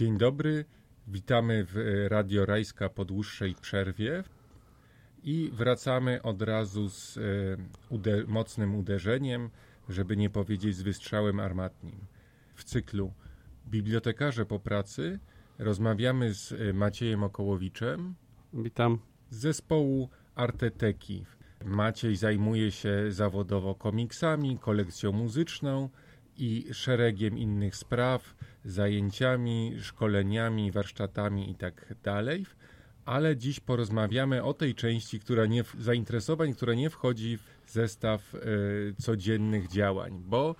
Dzień dobry, witamy w e, Radio Rajska po dłuższej przerwie i wracamy od razu z e, mocnym uderzeniem, żeby nie powiedzieć z wystrzałem armatnim. W cyklu Bibliotekarze po pracy rozmawiamy z e, Maciejem Okołowiczem. Witam. Z zespołu Arteteki. Maciej zajmuje się zawodowo komiksami, kolekcją muzyczną i szeregiem innych spraw, zajęciami, szkoleniami, warsztatami itd. Ale dziś porozmawiamy o tej części, która nie, zainteresowań, która nie wchodzi w zestaw y, codziennych działań, bo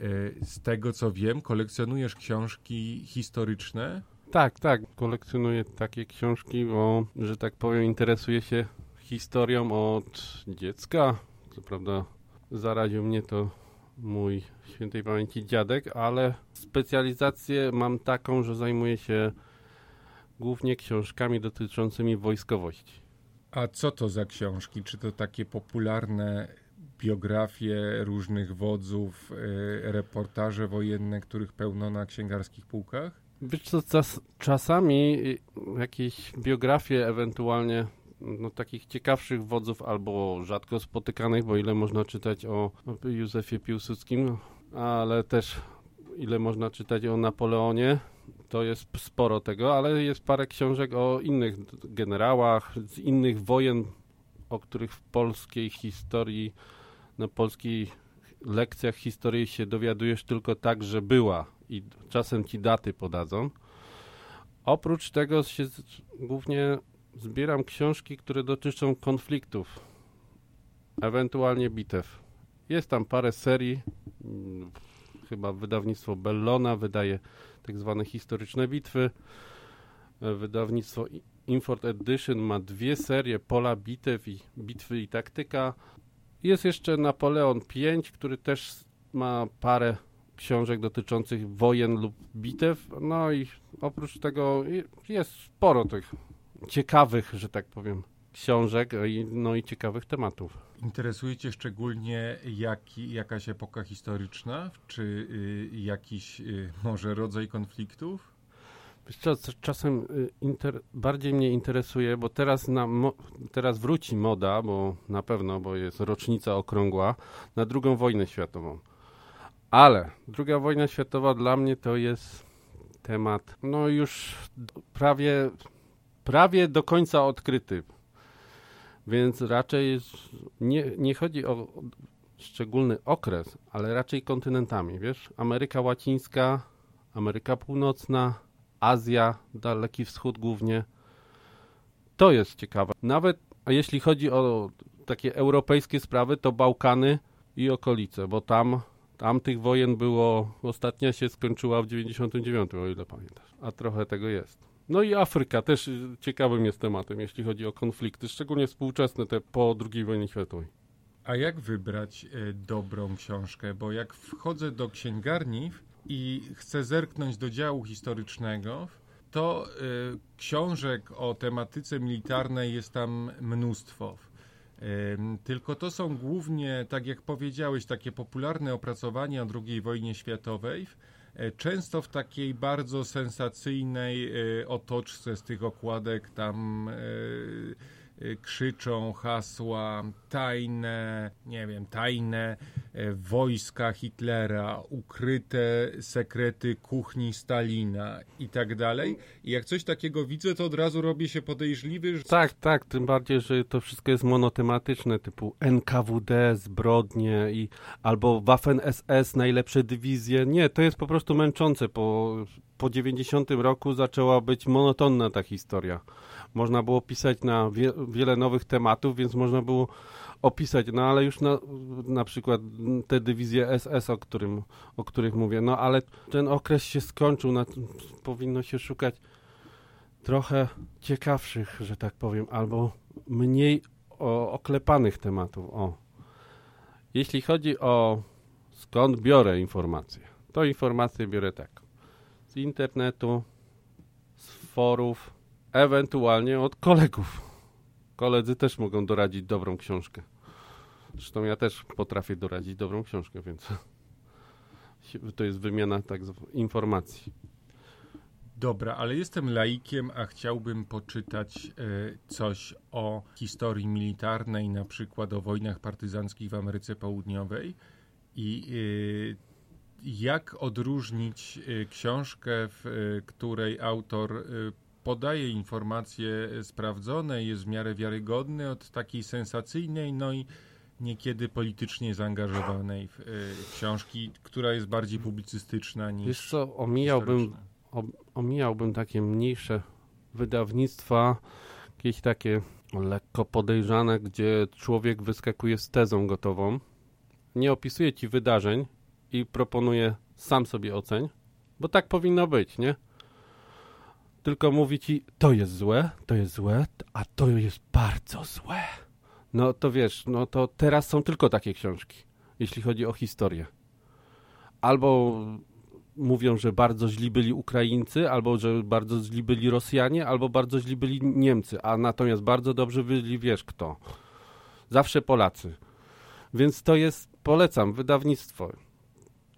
y, z tego co wiem, kolekcjonujesz książki historyczne. Tak, tak, kolekcjonuję takie książki, bo, że tak powiem, interesuję się historią od dziecka. Co prawda zaraził mnie to mój świętej pamięci dziadek, ale specjalizację mam taką, że zajmuję się głównie książkami dotyczącymi wojskowości. A co to za książki? Czy to takie popularne biografie różnych wodzów, y, reportaże wojenne, których pełno na księgarskich półkach? Wiesz co, czas, czasami jakieś biografie ewentualnie no, takich ciekawszych wodzów albo rzadko spotykanych, bo ile można czytać o Józefie Piłsudskim, ale też ile można czytać o Napoleonie, to jest sporo tego, ale jest parę książek o innych generałach, z innych wojen, o których w polskiej historii, na polskich lekcjach historii się dowiadujesz tylko tak, że była i czasem ci daty podadzą. Oprócz tego się głównie zbieram książki, które dotyczą konfliktów, ewentualnie bitew. Jest tam parę serii, mm, chyba wydawnictwo Bellona wydaje tak zwane historyczne bitwy. Wydawnictwo Infort Edition ma dwie serie Pola bitew i bitwy i taktyka. Jest jeszcze Napoleon V, który też ma parę książek dotyczących wojen lub bitew. No i oprócz tego jest sporo tych ciekawych, że tak powiem, książek, no i ciekawych tematów. Interesuje Cię szczególnie jaki, jakaś epoka historyczna, czy y, jakiś y, może rodzaj konfliktów? Co, czasem y, inter, bardziej mnie interesuje, bo teraz, na, mo, teraz wróci moda, bo na pewno, bo jest rocznica okrągła, na drugą wojnę światową. Ale druga wojna światowa dla mnie to jest temat, no już prawie prawie do końca odkryty. Więc raczej nie, nie chodzi o szczególny okres, ale raczej kontynentami, wiesz? Ameryka Łacińska, Ameryka Północna, Azja, Daleki Wschód głównie. To jest ciekawe. Nawet jeśli chodzi o takie europejskie sprawy, to Bałkany i okolice, bo tam, tam tych wojen było, ostatnia się skończyła w 99, o ile pamiętasz, a trochę tego jest. No i Afryka też ciekawym jest tematem, jeśli chodzi o konflikty, szczególnie współczesne, te po II wojnie światowej. A jak wybrać y, dobrą książkę? Bo jak wchodzę do księgarni i chcę zerknąć do działu historycznego, to y, książek o tematyce militarnej jest tam mnóstwo. Y, tylko to są głównie, tak jak powiedziałeś, takie popularne opracowania o II wojnie światowej, często w takiej bardzo sensacyjnej e, otoczce z tych okładek tam e, krzyczą hasła tajne, nie wiem, tajne. e, wojska Hitlera, ukryte sekrety kuchni Stalina i tak dalej. I jak coś takiego widzę, to od razu robię się podejrzliwy. Że... Tak, tak, tym bardziej, że to wszystko jest monotematyczne, typu NKWD, zbrodnie i albo Waffen SS, najlepsze dywizje. Nie, to jest po prostu męczące. Po, po 90 roku zaczęła być monotonna ta historia można było pisać na wie, wiele nowych tematów, więc można było opisać, no ale już na, na przykład te dywizje SS, o, którym, o których mówię, no ale ten okres się skończył, na, powinno się szukać trochę ciekawszych, że tak powiem, albo mniej o, oklepanych tematów. O. Jeśli chodzi o skąd biorę informacje, to informacje biorę tak. Z internetu, z forów, ewentualnie od kolegów. Koledzy też mogą doradzić dobrą książkę. Zresztą ja też potrafię doradzić dobrą książkę, więc to jest wymiana tak informacji. Dobra, ale jestem laikiem, a chciałbym poczytać e, coś o historii militarnej, na przykład o wojnach partyzanckich w Ameryce Południowej i e, jak odróżnić e, książkę, w której autor podaje informacje sprawdzone, jest w miarę wiarygodny, od takiej sensacyjnej, no i niekiedy politycznie zaangażowanej w, e, książki, która jest bardziej publicystyczna niż Wiesz co, omijałbym, o, omijałbym takie mniejsze wydawnictwa, jakieś takie lekko podejrzane, gdzie człowiek wyskakuje z tezą gotową, nie opisuje ci wydarzeń i proponuje sam sobie oceń, bo tak powinno być, nie? Tylko mówi ci, to jest złe, to jest złe, a to jest bardzo złe. No to wiesz, no to teraz są tylko takie książki, jeśli chodzi o historię. Albo mówią, że bardzo źli byli Ukraińcy, albo że bardzo źli byli Rosjanie, albo bardzo źli byli Niemcy, a natomiast bardzo dobrze byli, wiesz kto. Zawsze Polacy. Więc to jest, polecam, wydawnictwo.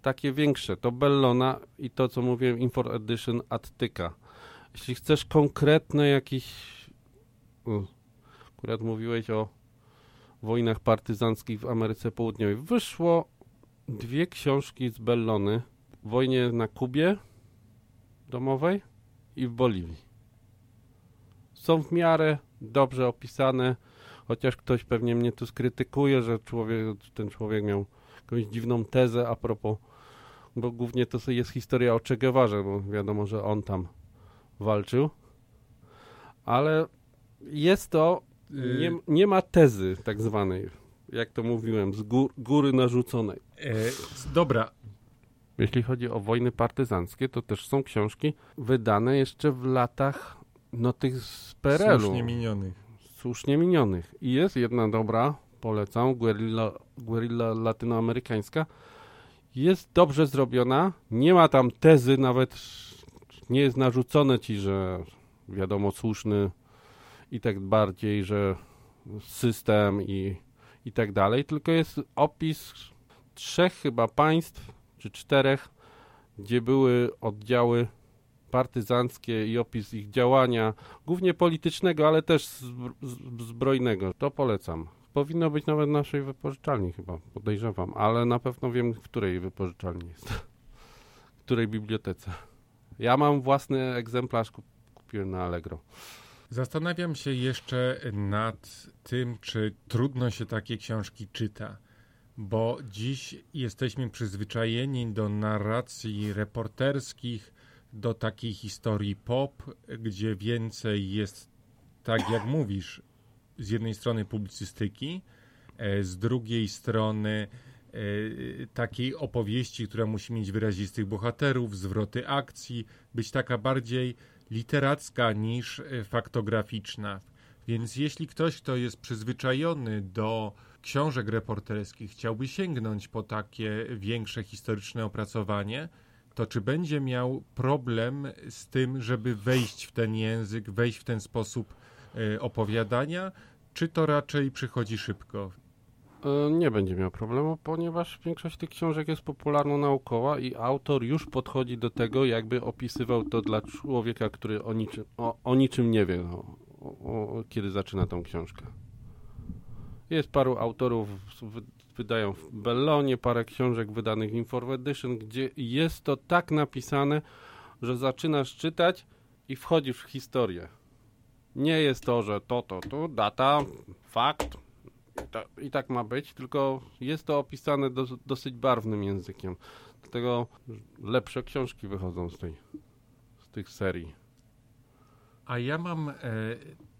Takie większe, to Bellona i to, co mówiłem, Infor Edition Attyka. Jeśli chcesz konkretne jakieś... Akurat mówiłeś o wojnach partyzanckich w Ameryce Południowej. Wyszło dwie książki z Bellony. Wojnie na Kubie domowej i w Boliwii. Są w miarę dobrze opisane, chociaż ktoś pewnie mnie tu skrytykuje, że człowiek, ten człowiek miał jakąś dziwną tezę a propos, bo głównie to jest historia o Che bo wiadomo, że on tam walczył. Ale jest to, Y- nie, nie ma tezy tak zwanej, jak to mówiłem, z gór, góry narzuconej. E, dobra, Jeśli chodzi o wojny partyzanckie, to też są książki wydane jeszcze w latach no tych z PRL-u. słusznie minionych. słusznie minionych. I jest jedna dobra, polecam, guerilla, guerilla latynoamerykańska. Jest dobrze zrobiona, nie ma tam tezy, nawet nie jest narzucone ci, że wiadomo, słuszny i tak bardziej, że system i, i tak dalej, tylko jest opis trzech chyba państw, czy czterech, gdzie były oddziały partyzanckie i opis ich działania, głównie politycznego, ale też zbrojnego. To polecam. Powinno być nawet naszej wypożyczalni chyba, podejrzewam, ale na pewno wiem, w której wypożyczalni jest. W której bibliotece. Ja mam własny egzemplarz, kup- kupiłem na Allegro. Zastanawiam się jeszcze nad tym, czy trudno się takie książki czyta, bo dziś jesteśmy przyzwyczajeni do narracji reporterskich, do takiej historii pop, gdzie więcej jest, tak jak mówisz, z jednej strony publicystyki, e, z drugiej strony e, takiej opowieści, która musi mieć wyrazistych bohaterów, zwroty akcji, być taka bardziej literacka niż e, faktograficzna. Więc jeśli ktoś, kto jest przyzwyczajony do książek reporterskich, chciałby sięgnąć po takie większe historyczne opracowanie, to czy będzie miał problem z tym, żeby wejść w ten język, wejść w ten sposób e, opowiadania, czy to raczej przychodzi szybko? E, Nie będzie miał problemu, ponieważ większość tych książek jest popularno-naukowa i autor już podchodzi do tego, jakby opisywał to dla człowieka, który o niczym, o, o niczym nie wie, o, o, kiedy zaczyna tą książkę. Jest paru autorów, wy- wydają w Bellonie parę książek wydanych w Infor Edition, gdzie jest to tak napisane, że zaczynasz czytać i wchodzisz w historię. Nie jest to, że to, to, to, data, fakt, i tak ma być, tylko jest to opisane dos, dosyć barwnym językiem. Dlatego lepsze książki wychodzą z tej z tych serii. A ja mam e,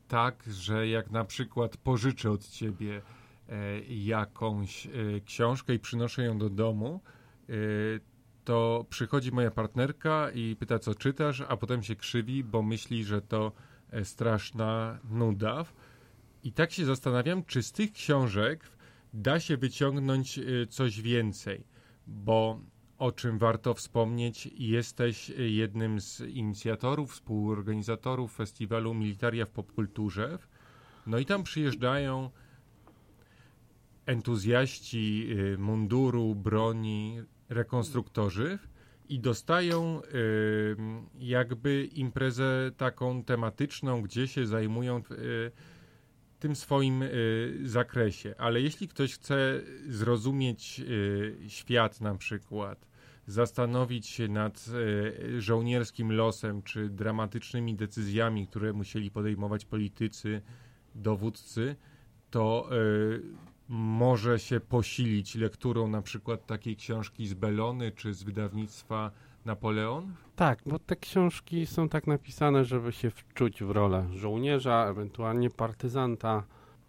tak, że jak na przykład pożyczę od ciebie e, jakąś e, książkę i przynoszę ją do domu, e, to przychodzi moja partnerka i pyta, co czytasz, a potem się krzywi, bo myśli, że to e, straszna nuda. I tak się zastanawiam, czy z tych książek da się wyciągnąć e, coś więcej, bo o czym warto wspomnieć, jesteś e, jednym z inicjatorów, współorganizatorów festiwalu Militaria w Popkulturze. No i tam przyjeżdżają entuzjaści y, munduru, broni, rekonstruktorzy i dostają y, jakby imprezę taką tematyczną, gdzie się zajmują y, tym swoim y, zakresie. Ale jeśli ktoś chce zrozumieć y, świat na przykład, zastanowić się nad y, żołnierskim losem czy dramatycznymi decyzjami, które musieli podejmować politycy, dowódcy, to może się posilić lekturą na przykład takiej książki z Belony czy z wydawnictwa Napoleon? Tak, bo te książki są tak napisane, żeby się wczuć w rolę żołnierza, ewentualnie partyzanta.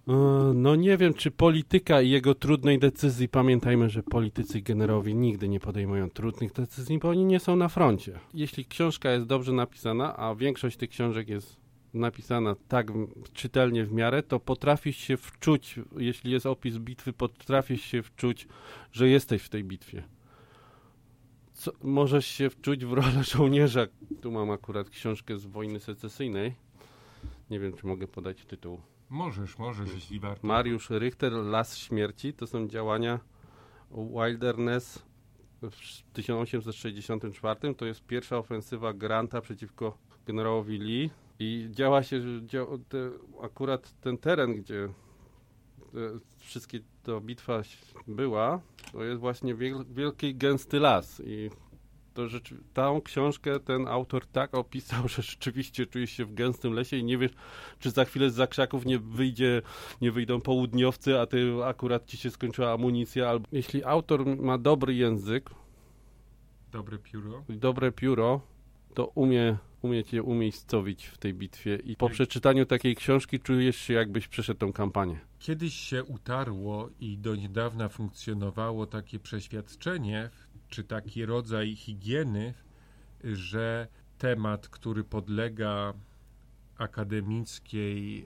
E, no nie wiem, czy polityka i jego trudnej decyzji, pamiętajmy, że politycy i generowie nigdy nie podejmują trudnych decyzji, bo oni nie są na froncie. Jeśli książka jest dobrze napisana, a większość tych książek jest napisana tak czytelnie w miarę, to potrafisz się wczuć, jeśli jest opis bitwy, potrafisz się wczuć, że jesteś w tej bitwie. Co, możesz się wczuć w rolę żołnierza. Tu mam akurat książkę z wojny secesyjnej. Nie wiem, czy mogę podać tytuł. Możesz, możesz, jeśli warto. Mariusz Richter, Las Śmierci. To są działania Wilderness w 1864. To jest pierwsza ofensywa Granta przeciwko generałowi Lee i działa się, dzia, te, akurat ten teren, gdzie wszystkie to bitwa była, to jest właśnie wiel, wielki, gęsty las i to rzeczy, tą książkę ten autor tak opisał, że rzeczywiście czujesz się w gęstym lesie i nie wiesz, czy za chwilę z zakrzaków nie wyjdzie, nie wyjdą południowcy, a ty akurat ci się skończyła amunicja, albo jeśli autor ma dobry język, dobre pióro, dobre pióro, to umie umieć je umiejscowić w tej bitwie i po przeczytaniu takiej książki czujesz się jakbyś przeszedł tą kampanię. Kiedyś się utarło i do niedawna funkcjonowało takie przeświadczenie, czy taki rodzaj higieny, że temat, który podlega akademickiej e,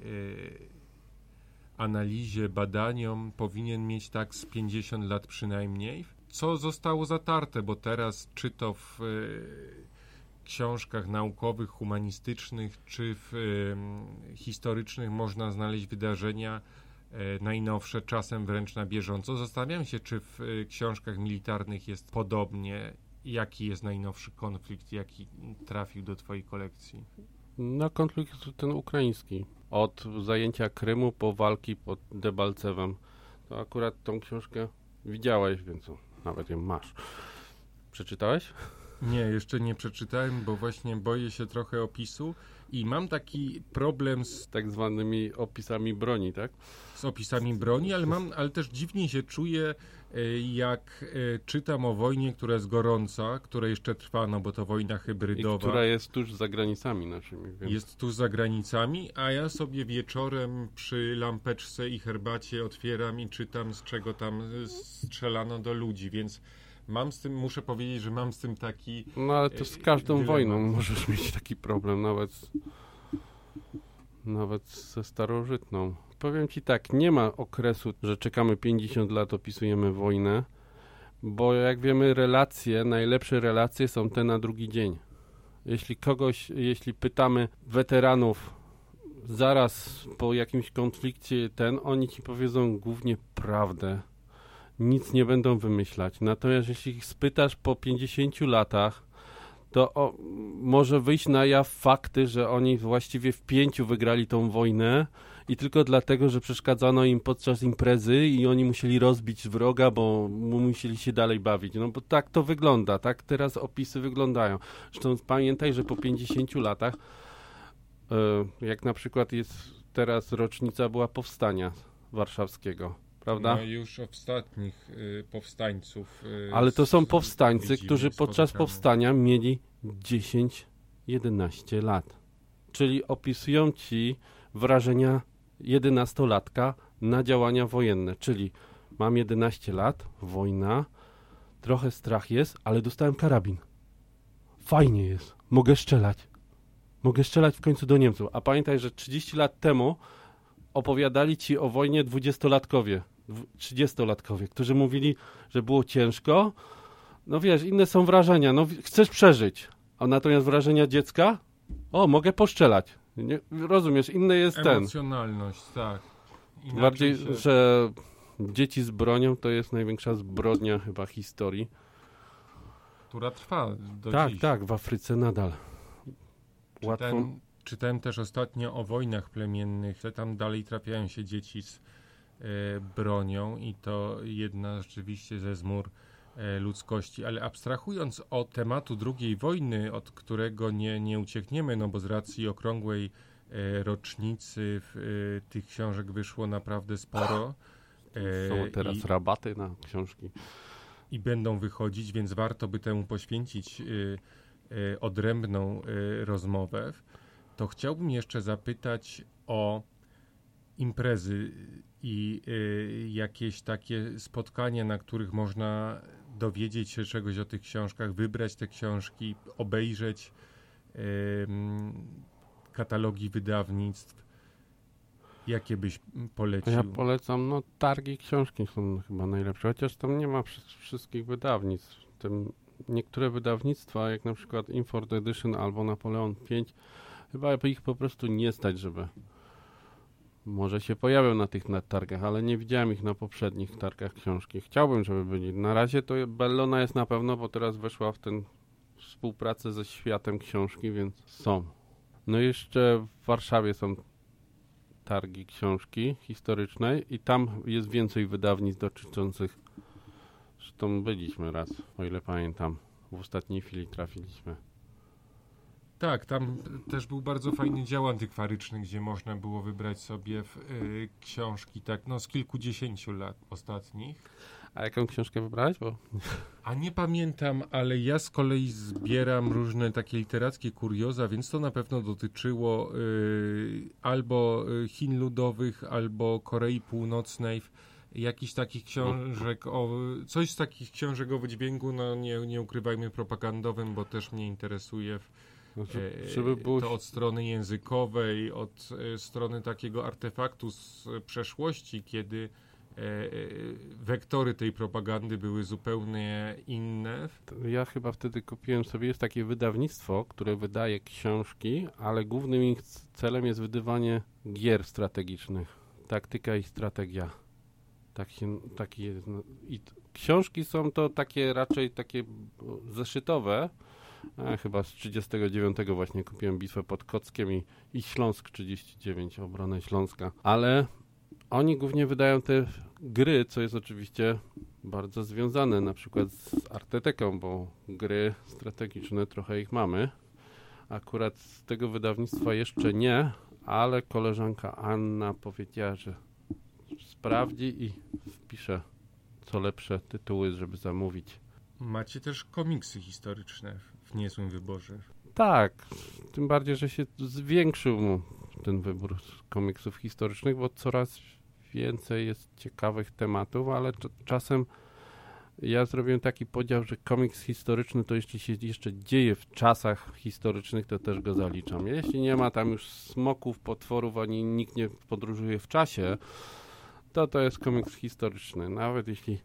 analizie, badaniom, powinien mieć tak z 50 lat przynajmniej. Co zostało zatarte, bo teraz czy to w e, książkach naukowych, humanistycznych czy w y, historycznych można znaleźć wydarzenia y, najnowsze, czasem wręcz na bieżąco. Zastanawiam się, czy w y, książkach militarnych jest podobnie. Jaki jest najnowszy konflikt, jaki trafił do Twojej kolekcji? No, konflikt ten ukraiński. Od zajęcia Krymu po walki pod Debalcewem. To akurat tą książkę widziałeś, więc nawet ją masz. Przeczytałeś? Nie, jeszcze nie przeczytałem, bo właśnie boję się trochę opisu i mam taki problem z tak zwanymi opisami broni, tak? Z opisami broni, ale mam, ale też dziwnie się czuję, e, jak e, czytam o wojnie, która jest gorąca, która jeszcze trwa, no bo to wojna hybrydowa. I która jest tuż za granicami naszymi. Więc... Jest tuż za granicami, a ja sobie wieczorem przy lampeczce i herbacie otwieram i czytam, z czego tam strzelano do ludzi, więc mam z tym, muszę powiedzieć, że mam z tym taki. No ale to z e, każdą dylemat. wojną możesz mieć taki problem, nawet, nawet ze starożytną. Powiem ci tak, nie ma okresu, że czekamy 50 lat, opisujemy wojnę, bo jak wiemy, relacje, najlepsze relacje są te na drugi dzień. Jeśli kogoś, jeśli pytamy weteranów zaraz po jakimś konflikcie ten, oni ci powiedzą głównie prawdę nic nie będą wymyślać. Natomiast jeśli ich spytasz po 50 latach, to o, może wyjść na jaw fakty, że oni właściwie w pięciu wygrali tą wojnę i tylko dlatego, że przeszkadzano im podczas imprezy i oni musieli rozbić wroga, bo musieli się dalej bawić. No bo tak to wygląda, tak teraz opisy wyglądają. Zresztą pamiętaj, że po 50 latach, e, jak na przykład jest teraz rocznica była powstania warszawskiego prawda? No już ostatnich y, powstańców. Y, Ale to są powstańcy, widzimy, którzy podczas powstania mieli 10-11 lat. Czyli opisują ci wrażenia 11-latka na działania wojenne. Czyli mam 11 lat, wojna, trochę strach jest, ale dostałem karabin. Fajnie jest, mogę strzelać. Mogę strzelać w końcu do Niemców. A pamiętaj, że 30 lat temu opowiadali ci o wojnie dwudziestolatkowie, trzydziestolatkowie, którzy mówili, że było ciężko. No wiesz, inne są wrażenia. No chcesz przeżyć, a natomiast wrażenia dziecka? O, mogę poszczelać. Nie, rozumiesz, inny jest ten. Emocjonalność, tak. Inaczej Bardziej, się... że dzieci z bronią to jest największa zbrodnia chyba historii. która trwa do tak, dziś. tak, w Afryce nadal. Łatwo. Czytałem, czytałem też ostatnio o wojnach plemiennych. Tam dalej trafiają się dzieci z e, bronią i to jedna rzeczywiście ze zmór e, ludzkości. Ale abstrahując od tematu II wojny, od którego nie, nie uciekniemy, no bo z racji okrągłej e, rocznicy w, tych książek wyszło naprawdę sporo. Są teraz i- rabaty na książki. i będą wychodzić, więc warto by temu poświęcić odrębną rozmowę. To chciałbym jeszcze zapytać o imprezy i y, jakieś takie spotkania, na których można dowiedzieć się czegoś o tych książkach, wybrać te książki, obejrzeć katalogi wydawnictw. Jakie byś polecił? Ja polecam, no targi książki są chyba najlepsze, chociaż tam nie ma wszy- wszystkich wydawnictw. Tym niektóre wydawnictwa, jak na przykład Inford Edition albo Napoleon 5, chyba ich po prostu nie stać, żeby może się pojawią na tych targach, ale nie widziałem ich na poprzednich targach książki. Chciałbym, żeby byli. Na razie to Bellona jest na pewno, bo teraz weszła w ten współpracę ze światem książki, więc są. No i jeszcze w Warszawie są targi książki historycznej i tam jest więcej wydawnictw dotyczących. Zresztą byliśmy raz, o ile pamiętam. W ostatniej chwili trafiliśmy. Tak, tam też był bardzo fajny dział antykwaryczny, gdzie można było wybrać sobie w, y, książki tak no z kilkudziesięciu lat ostatnich. A jaką książkę wybrałeś? Bo A nie pamiętam, ale ja z kolei zbieram różne takie literackie kurioza, więc to na pewno dotyczyło y, albo y, Chin ludowych, albo Korei Północnej. Jakichś takich książek, o, coś z takich książek o wydźwięku, no nie, nie ukrywajmy propagandowym, bo też mnie interesuje w, żeby było... To od strony językowej, od e, strony takiego artefaktu z e, przeszłości, kiedy e, e, wektory tej propagandy były zupełnie inne. Ja chyba wtedy kupiłem sobie, jest takie wydawnictwo, które wydaje książki, ale głównym ich celem jest wydawanie gier strategicznych. Taktyka i strategia. Tak się, taki jest, no, i książki są to takie raczej takie zeszytowe. A, chyba z 39 właśnie kupiłem Bitwę pod Kockiem i, i Śląsk 39, obronę Śląska. Ale oni głównie wydają te gry, co jest oczywiście bardzo związane na przykład z Arteteką, bo gry strategiczne trochę ich mamy. Akurat z tego wydawnictwa jeszcze nie, ale koleżanka Anna powiedziała, że sprawdzi i wpisze co lepsze tytuły, żeby zamówić. Macie też komiksy historyczne w niezłym wyborze. Tak, tym bardziej, że się zwiększył ten wybór komiksów historycznych, bo coraz więcej jest ciekawych tematów, ale cz- czasem ja zrobiłem taki podział, że komiks historyczny to jeśli się jeszcze dzieje w czasach historycznych, to też go zaliczam. Jeśli nie ma tam już smoków, potworów, ani nikt nie podróżuje w czasie, to to jest komiks historyczny, nawet jeśli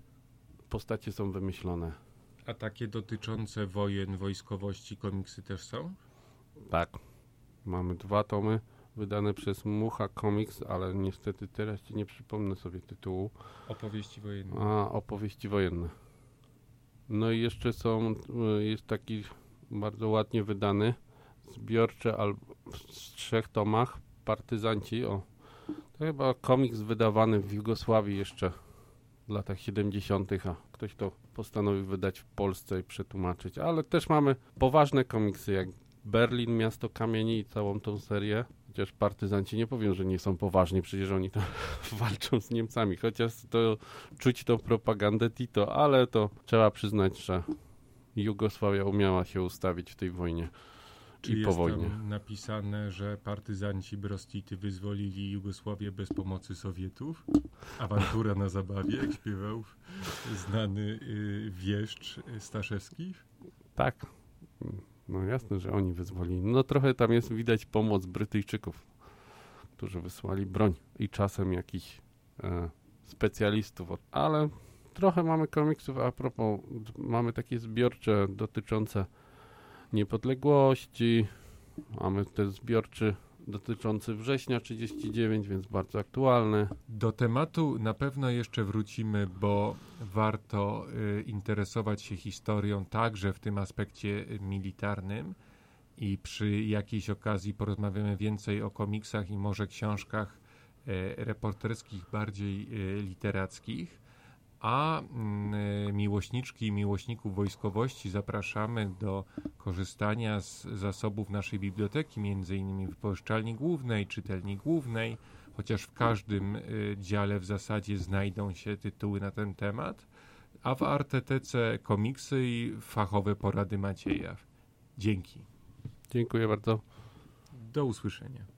postacie są wymyślone. A takie dotyczące wojen, wojskowości komiksy też są? Tak. Mamy dwa tomy wydane przez Mucha Comics, ale niestety teraz ci nie przypomnę sobie tytułu. Opowieści wojenne. A, opowieści wojenne. No i jeszcze są, y, jest taki bardzo ładnie wydany, zbiorczy w trzech tomach, Partyzanci, o. To chyba komiks wydawany w Jugosławii jeszcze w latach 70., a ktoś to postanowił wydać w Polsce i przetłumaczyć. Ale też mamy poważne komiksy, jak Berlin, Miasto Kamieni i całą tą serię. Chociaż partyzanci nie powiem, że nie są poważni, przecież oni tam walczą z Niemcami. Chociaż to czuć tą propagandę Tito, ale to trzeba przyznać, że Jugosławia umiała się ustawić w tej wojnie Czy i po jest wojnie. tam napisane, że partyzanci Brostity wyzwolili Jugosławię bez pomocy Sowietów? Awantura na zabawie, jak śpiewał znany y, wieszcz Staszewski? Tak. No jasne, że oni wyzwolili. No trochę tam jest widać pomoc Brytyjczyków, którzy wysłali broń i czasem jakichś e, specjalistów. Ale trochę mamy komiksów, a propos, mamy takie zbiorcze dotyczące niepodległości, mamy też zbiorczy dotyczący września 39, więc bardzo aktualny. Do tematu na pewno jeszcze wrócimy, bo warto y, interesować się historią także w tym aspekcie militarnym i przy jakiejś okazji porozmawiamy więcej o komiksach i może książkach e, reporterskich, bardziej e, literackich. A mm, miłośniczki i miłośników wojskowości zapraszamy do korzystania z zasobów naszej biblioteki, między innymi wypożyczalni głównej, czytelni głównej, chociaż w każdym y, dziale w zasadzie znajdą się tytuły na ten temat, a w Artetece komiksy i fachowe porady Macieja. Dzięki. Dziękuję bardzo. Do usłyszenia.